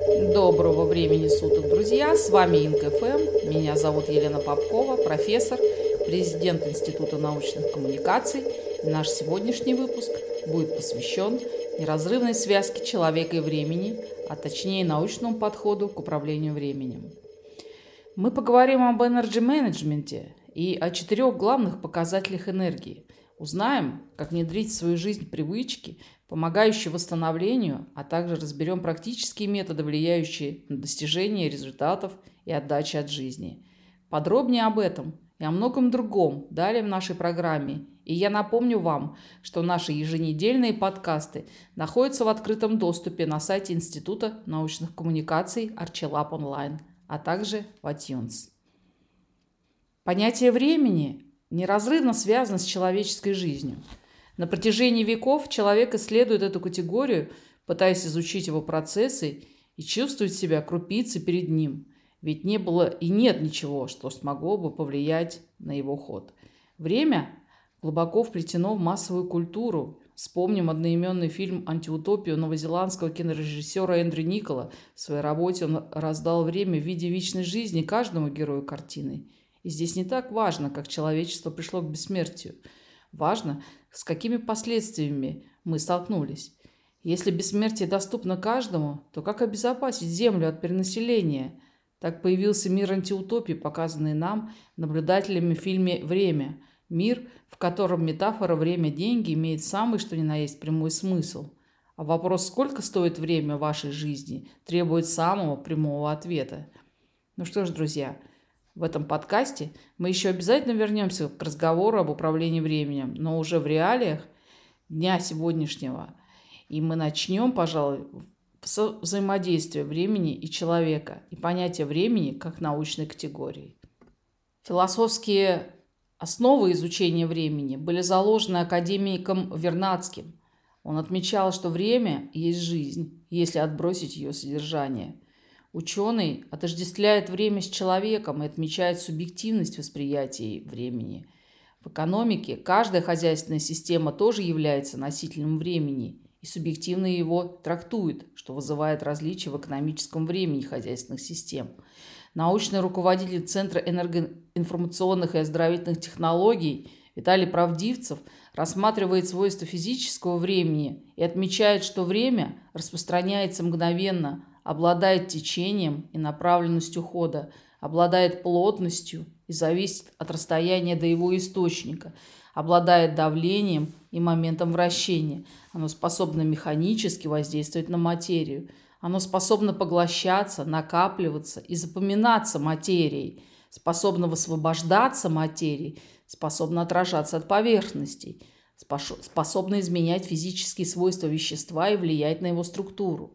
Доброго времени суток, друзья! С вами ИнКФМ. Меня зовут Елена Попкова, профессор, президент Института научных коммуникаций. И наш сегодняшний выпуск будет посвящен неразрывной связке человека и времени, а точнее научному подходу к управлению временем. Мы поговорим об энерджи-менеджменте и о четырех главных показателях энергии. Узнаем, как внедрить в свою жизнь привычки, помогающие восстановлению, а также разберем практические методы, влияющие на достижение результатов и отдачи от жизни. Подробнее об этом и о многом другом далее в нашей программе. И я напомню вам, что наши еженедельные подкасты находятся в открытом доступе на сайте Института научных коммуникаций Арчелап онлайн, а также в iTunes. Понятие времени неразрывно связано с человеческой жизнью. На протяжении веков человек исследует эту категорию, пытаясь изучить его процессы и чувствует себя крупицей перед ним. Ведь не было и нет ничего, что смогло бы повлиять на его ход. Время глубоко вплетено в массовую культуру. Вспомним одноименный фильм «Антиутопию» новозеландского кинорежиссера Эндрю Никола. В своей работе он раздал время в виде вечной жизни каждому герою картины – и здесь не так важно, как человечество пришло к бессмертию. Важно, с какими последствиями мы столкнулись. Если бессмертие доступно каждому, то как обезопасить Землю от перенаселения? Так появился мир антиутопии, показанный нам, наблюдателями в фильме «Время». Мир, в котором метафора «время-деньги» имеет самый что ни на есть прямой смысл. А вопрос «Сколько стоит время вашей жизни?» требует самого прямого ответа. Ну что ж, друзья, в этом подкасте мы еще обязательно вернемся к разговору об управлении временем, но уже в реалиях дня сегодняшнего. И мы начнем, пожалуй, с взаимодействия времени и человека и понятия времени как научной категории. Философские основы изучения времени были заложены академиком Вернадским. Он отмечал, что время есть жизнь, если отбросить ее содержание – Ученый отождествляет время с человеком и отмечает субъективность восприятия времени. В экономике каждая хозяйственная система тоже является носителем времени и субъективно его трактует, что вызывает различия в экономическом времени хозяйственных систем. Научный руководитель Центра энергоинформационных и оздоровительных технологий Виталий Правдивцев рассматривает свойства физического времени и отмечает, что время распространяется мгновенно, обладает течением и направленностью хода, обладает плотностью и зависит от расстояния до его источника, обладает давлением и моментом вращения. Оно способно механически воздействовать на материю. Оно способно поглощаться, накапливаться и запоминаться материей, способно высвобождаться материей, способно отражаться от поверхностей, способно изменять физические свойства вещества и влиять на его структуру.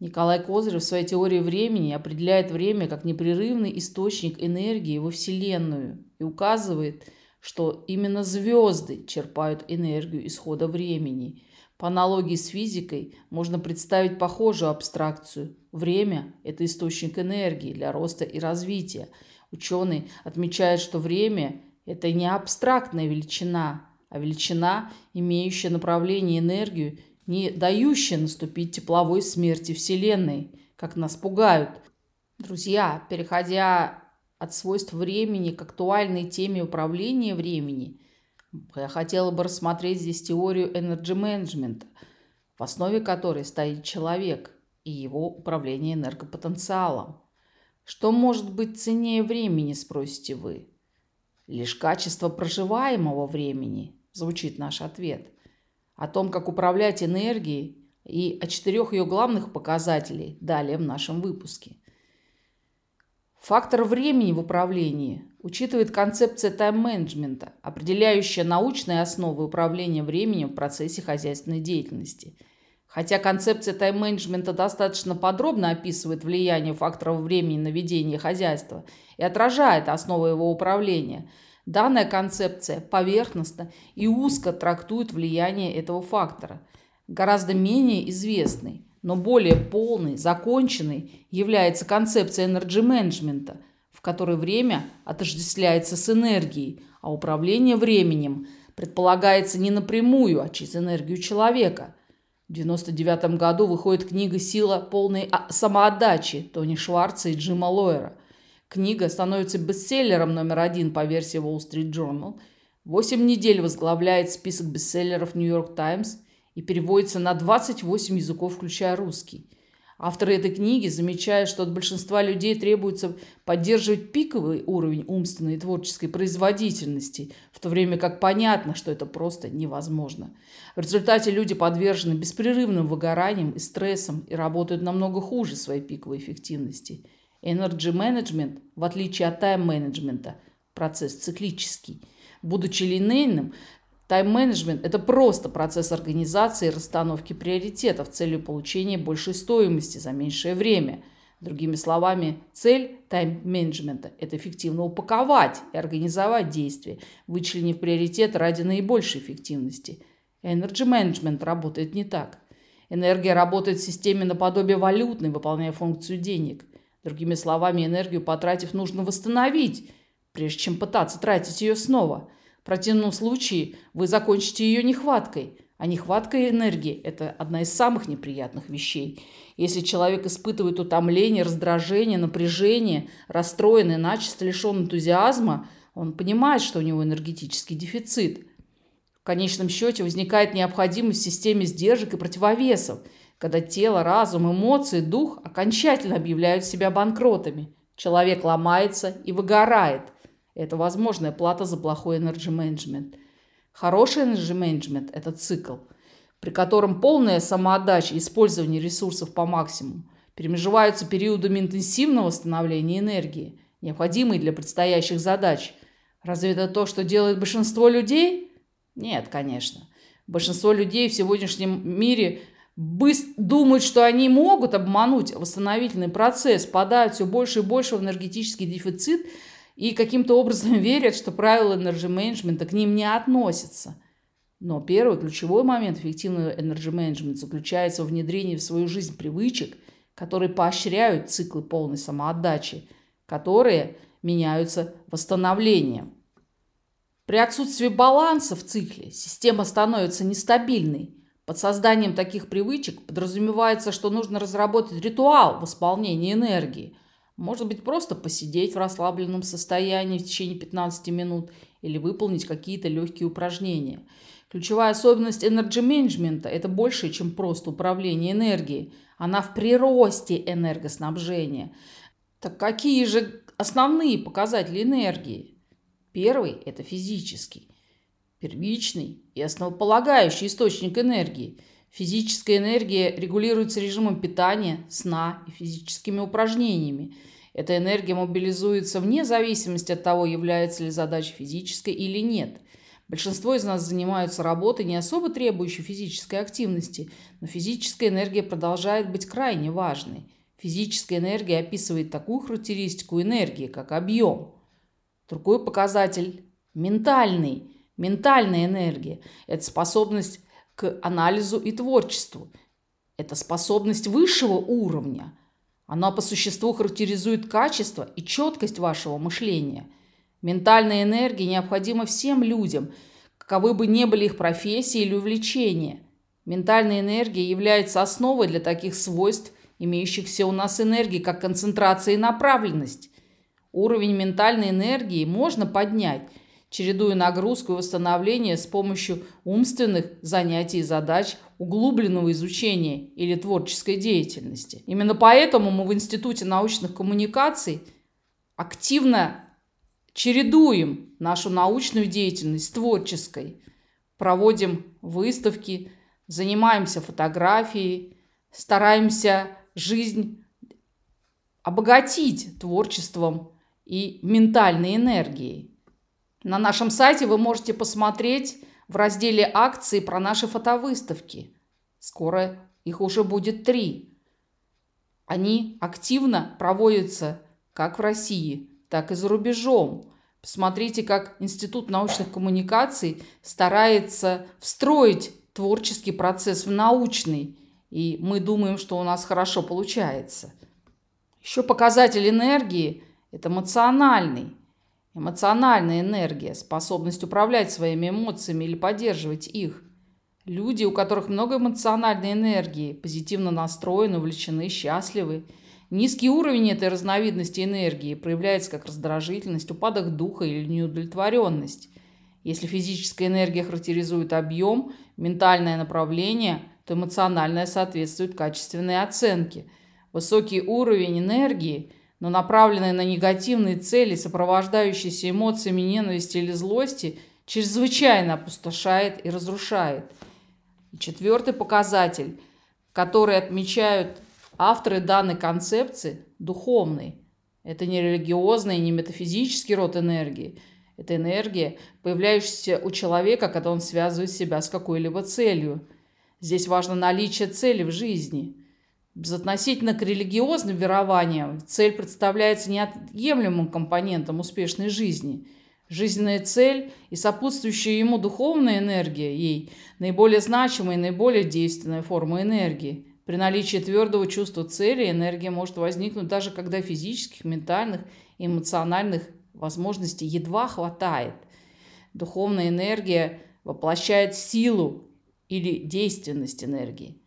Николай Козырев в своей теории времени определяет время как непрерывный источник энергии во Вселенную и указывает, что именно звезды черпают энергию исхода времени. По аналогии с физикой можно представить похожую абстракцию. Время – это источник энергии для роста и развития. Ученый отмечает, что время – это не абстрактная величина, а величина, имеющая направление энергию не дающая наступить тепловой смерти Вселенной, как нас пугают. Друзья, переходя от свойств времени к актуальной теме управления времени, я хотела бы рассмотреть здесь теорию энерджи-менеджмента, в основе которой стоит человек и его управление энергопотенциалом. Что может быть ценнее времени, спросите вы? Лишь качество проживаемого времени, звучит наш ответ – о том, как управлять энергией и о четырех ее главных показателей далее в нашем выпуске. Фактор времени в управлении учитывает концепция тайм-менеджмента, определяющая научные основы управления временем в процессе хозяйственной деятельности. Хотя концепция тайм-менеджмента достаточно подробно описывает влияние факторов времени на ведение хозяйства и отражает основы его управления – Данная концепция поверхностно и узко трактует влияние этого фактора. Гораздо менее известный, но более полный, законченный является концепция энерджи-менеджмента, в которой время отождествляется с энергией, а управление временем предполагается не напрямую, а через энергию человека. В 1999 году выходит книга «Сила полной самоотдачи» Тони Шварца и Джима Лойера. Книга становится бестселлером номер один по версии Wall Street Journal. Восемь недель возглавляет список бестселлеров New York Times и переводится на 28 языков, включая русский. Авторы этой книги замечают, что от большинства людей требуется поддерживать пиковый уровень умственной и творческой производительности, в то время как понятно, что это просто невозможно. В результате люди подвержены беспрерывным выгораниям и стрессам и работают намного хуже своей пиковой эффективности. Energy management, в отличие от тайм-менеджмента, процесс циклический. Будучи линейным, Тайм-менеджмент – это просто процесс организации и расстановки приоритетов с целью получения большей стоимости за меньшее время. Другими словами, цель тайм-менеджмента – это эффективно упаковать и организовать действия, вычленив приоритет ради наибольшей эффективности. Energy Management работает не так. Энергия работает в системе наподобие валютной, выполняя функцию денег. Другими словами, энергию потратив, нужно восстановить, прежде чем пытаться тратить ее снова – противном случае вы закончите ее нехваткой. А нехватка энергии – это одна из самых неприятных вещей. Если человек испытывает утомление, раздражение, напряжение, расстроенный, начисто лишен энтузиазма, он понимает, что у него энергетический дефицит. В конечном счете возникает необходимость в системе сдержек и противовесов, когда тело, разум, эмоции, дух окончательно объявляют себя банкротами. Человек ломается и выгорает – это возможная плата за плохой энерджи менеджмент. Хороший энерджи менеджмент – это цикл, при котором полная самоотдача и использование ресурсов по максимуму перемежеваются периодами интенсивного становления энергии, необходимой для предстоящих задач. Разве это то, что делает большинство людей? Нет, конечно. Большинство людей в сегодняшнем мире думают, что они могут обмануть восстановительный процесс, падают все больше и больше в энергетический дефицит – и каким-то образом верят, что правила энерджи-менеджмента к ним не относятся. Но первый ключевой момент эффективного энерджи-менеджмента заключается в внедрении в свою жизнь привычек, которые поощряют циклы полной самоотдачи, которые меняются восстановлением. При отсутствии баланса в цикле система становится нестабильной. Под созданием таких привычек подразумевается, что нужно разработать ритуал восполнения энергии – может быть, просто посидеть в расслабленном состоянии в течение 15 минут или выполнить какие-то легкие упражнения. Ключевая особенность энерджи менеджмента – это больше, чем просто управление энергией. Она в приросте энергоснабжения. Так какие же основные показатели энергии? Первый – это физический. Первичный и основополагающий источник энергии. Физическая энергия регулируется режимом питания, сна и физическими упражнениями. Эта энергия мобилизуется вне зависимости от того, является ли задача физической или нет. Большинство из нас занимаются работой, не особо требующей физической активности, но физическая энергия продолжает быть крайне важной. Физическая энергия описывает такую характеристику энергии, как объем. Другой показатель – ментальный. Ментальная энергия – это способность к анализу и творчеству. Это способность высшего уровня. Она по существу характеризует качество и четкость вашего мышления. Ментальная энергия необходима всем людям, каковы бы ни были их профессии или увлечения. Ментальная энергия является основой для таких свойств, имеющихся у нас энергии, как концентрация и направленность. Уровень ментальной энергии можно поднять – чередуя нагрузку и восстановление с помощью умственных занятий и задач, углубленного изучения или творческой деятельности. Именно поэтому мы в Институте научных коммуникаций активно чередуем нашу научную деятельность с творческой, проводим выставки, занимаемся фотографией, стараемся жизнь обогатить творчеством и ментальной энергией. На нашем сайте вы можете посмотреть в разделе акции про наши фотовыставки. Скоро их уже будет три. Они активно проводятся как в России, так и за рубежом. Посмотрите, как Институт научных коммуникаций старается встроить творческий процесс в научный. И мы думаем, что у нас хорошо получается. Еще показатель энергии – это эмоциональный. Эмоциональная энергия, способность управлять своими эмоциями или поддерживать их. Люди, у которых много эмоциональной энергии, позитивно настроены, увлечены, счастливы. Низкий уровень этой разновидности энергии проявляется как раздражительность, упадок духа или неудовлетворенность. Если физическая энергия характеризует объем, ментальное направление, то эмоциональное соответствует качественной оценке. Высокий уровень энергии, но направленный на негативные цели, сопровождающиеся эмоциями ненависти или злости, чрезвычайно опустошает и разрушает. И четвертый показатель, который отмечают авторы данной концепции, духовный. Это не религиозный, не метафизический род энергии – это энергия, появляющаяся у человека, когда он связывает себя с какой-либо целью. Здесь важно наличие цели в жизни. Безотносительно к религиозным верованиям, цель представляется неотъемлемым компонентом успешной жизни. Жизненная цель и сопутствующая ему духовная энергия ей – наиболее значимая и наиболее действенная форма энергии. При наличии твердого чувства цели энергия может возникнуть даже когда физических, ментальных и эмоциональных возможностей едва хватает. Духовная энергия воплощает силу или действенность энергии.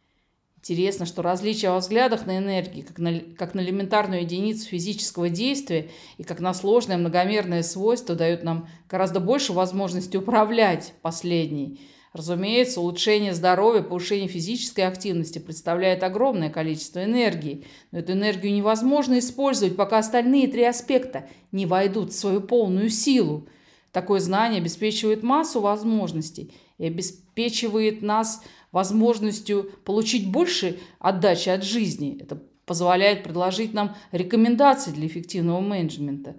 Интересно, что различия во взглядах на энергии, как на, как на элементарную единицу физического действия и как на сложное многомерное свойство, дают нам гораздо больше возможности управлять последней – Разумеется, улучшение здоровья, повышение физической активности представляет огромное количество энергии, но эту энергию невозможно использовать, пока остальные три аспекта не войдут в свою полную силу. Такое знание обеспечивает массу возможностей и обеспечивает нас возможностью получить больше отдачи от жизни. Это позволяет предложить нам рекомендации для эффективного менеджмента.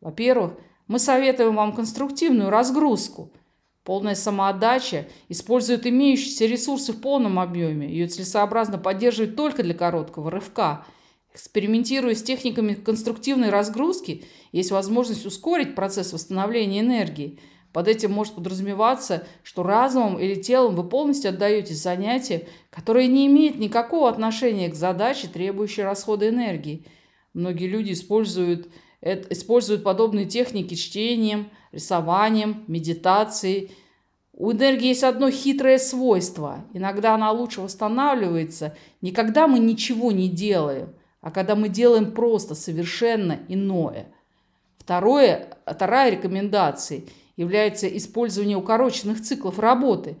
Во-первых, мы советуем вам конструктивную разгрузку – Полная самоотдача использует имеющиеся ресурсы в полном объеме. Ее целесообразно поддерживать только для короткого рывка. Экспериментируя с техниками конструктивной разгрузки, есть возможность ускорить процесс восстановления энергии. Под этим может подразумеваться, что разумом или телом вы полностью отдаетесь занятию, которое не имеет никакого отношения к задаче, требующей расхода энергии. Многие люди используют используют подобные техники чтением, рисованием, медитацией. У энергии есть одно хитрое свойство. Иногда она лучше восстанавливается не когда мы ничего не делаем, а когда мы делаем просто совершенно иное. Второе, вторая рекомендация является использование укороченных циклов работы.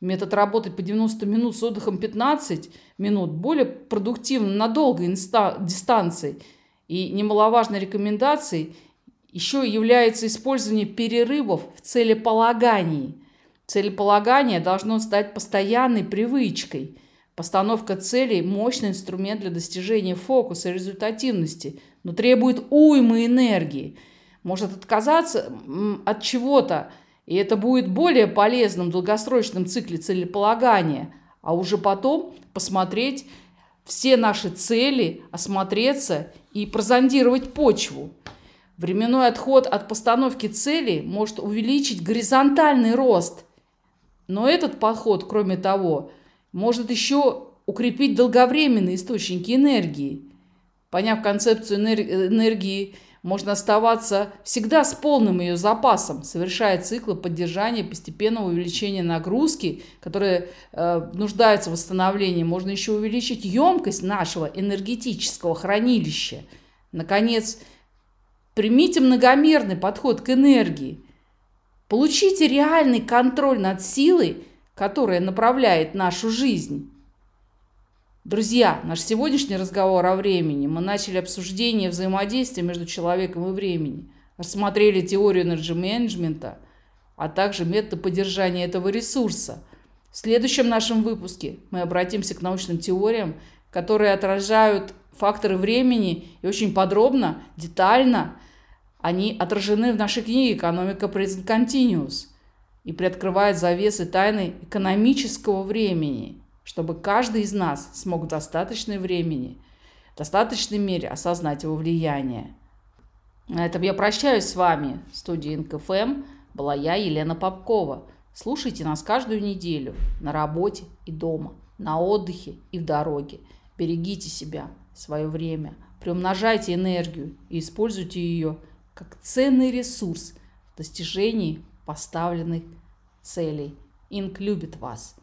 Метод работы по 90 минут с отдыхом 15 минут более продуктивен на долгой дистанции – и немаловажной рекомендацией еще является использование перерывов в целеполагании. Целеполагание должно стать постоянной привычкой. Постановка целей – мощный инструмент для достижения фокуса и результативности, но требует уймы энергии. Может отказаться от чего-то, и это будет более полезным в долгосрочном цикле целеполагания, а уже потом посмотреть все наши цели, осмотреться и прозондировать почву. Временной отход от постановки цели может увеличить горизонтальный рост. Но этот подход, кроме того, может еще укрепить долговременные источники энергии. Поняв концепцию энергии, можно оставаться всегда с полным ее запасом, совершая циклы поддержания постепенного увеличения нагрузки, которая э, нуждается в восстановлении. Можно еще увеличить емкость нашего энергетического хранилища. Наконец, примите многомерный подход к энергии. Получите реальный контроль над силой, которая направляет нашу жизнь. Друзья, наш сегодняшний разговор о времени. Мы начали обсуждение взаимодействия между человеком и временем. Рассмотрели теорию энерджи-менеджмента, а также методы поддержания этого ресурса. В следующем нашем выпуске мы обратимся к научным теориям, которые отражают факторы времени и очень подробно, детально они отражены в нашей книге «Экономика Present Continuous» и приоткрывают завесы тайны экономического времени – чтобы каждый из нас смог в достаточное времени, в достаточной мере осознать его влияние. На этом я прощаюсь с вами. В студии НКФМ была я, Елена Попкова. Слушайте нас каждую неделю на работе и дома, на отдыхе и в дороге. Берегите себя, свое время, приумножайте энергию и используйте ее как ценный ресурс в достижении поставленных целей. Инк любит вас.